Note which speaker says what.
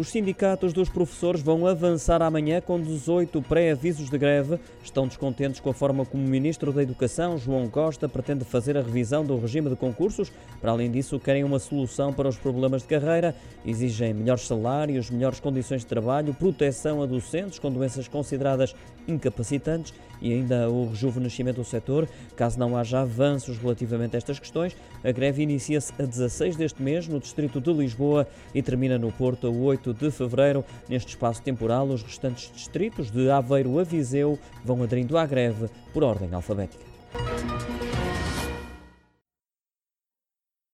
Speaker 1: Os sindicatos dos professores vão avançar amanhã com 18 pré-avisos de greve. Estão descontentes com a forma como o Ministro da Educação, João Costa, pretende fazer a revisão do regime de concursos. Para além disso, querem uma solução para os problemas de carreira. Exigem melhores salários, melhores condições de trabalho, proteção a docentes com doenças consideradas incapacitantes e ainda o rejuvenescimento do setor. Caso não haja avanços relativamente a estas questões, a greve inicia-se a 16 deste mês no Distrito de Lisboa e termina no Porto a 8 de fevereiro. Neste espaço temporal, os restantes distritos de Aveiro a Viseu vão aderindo à greve por ordem alfabética.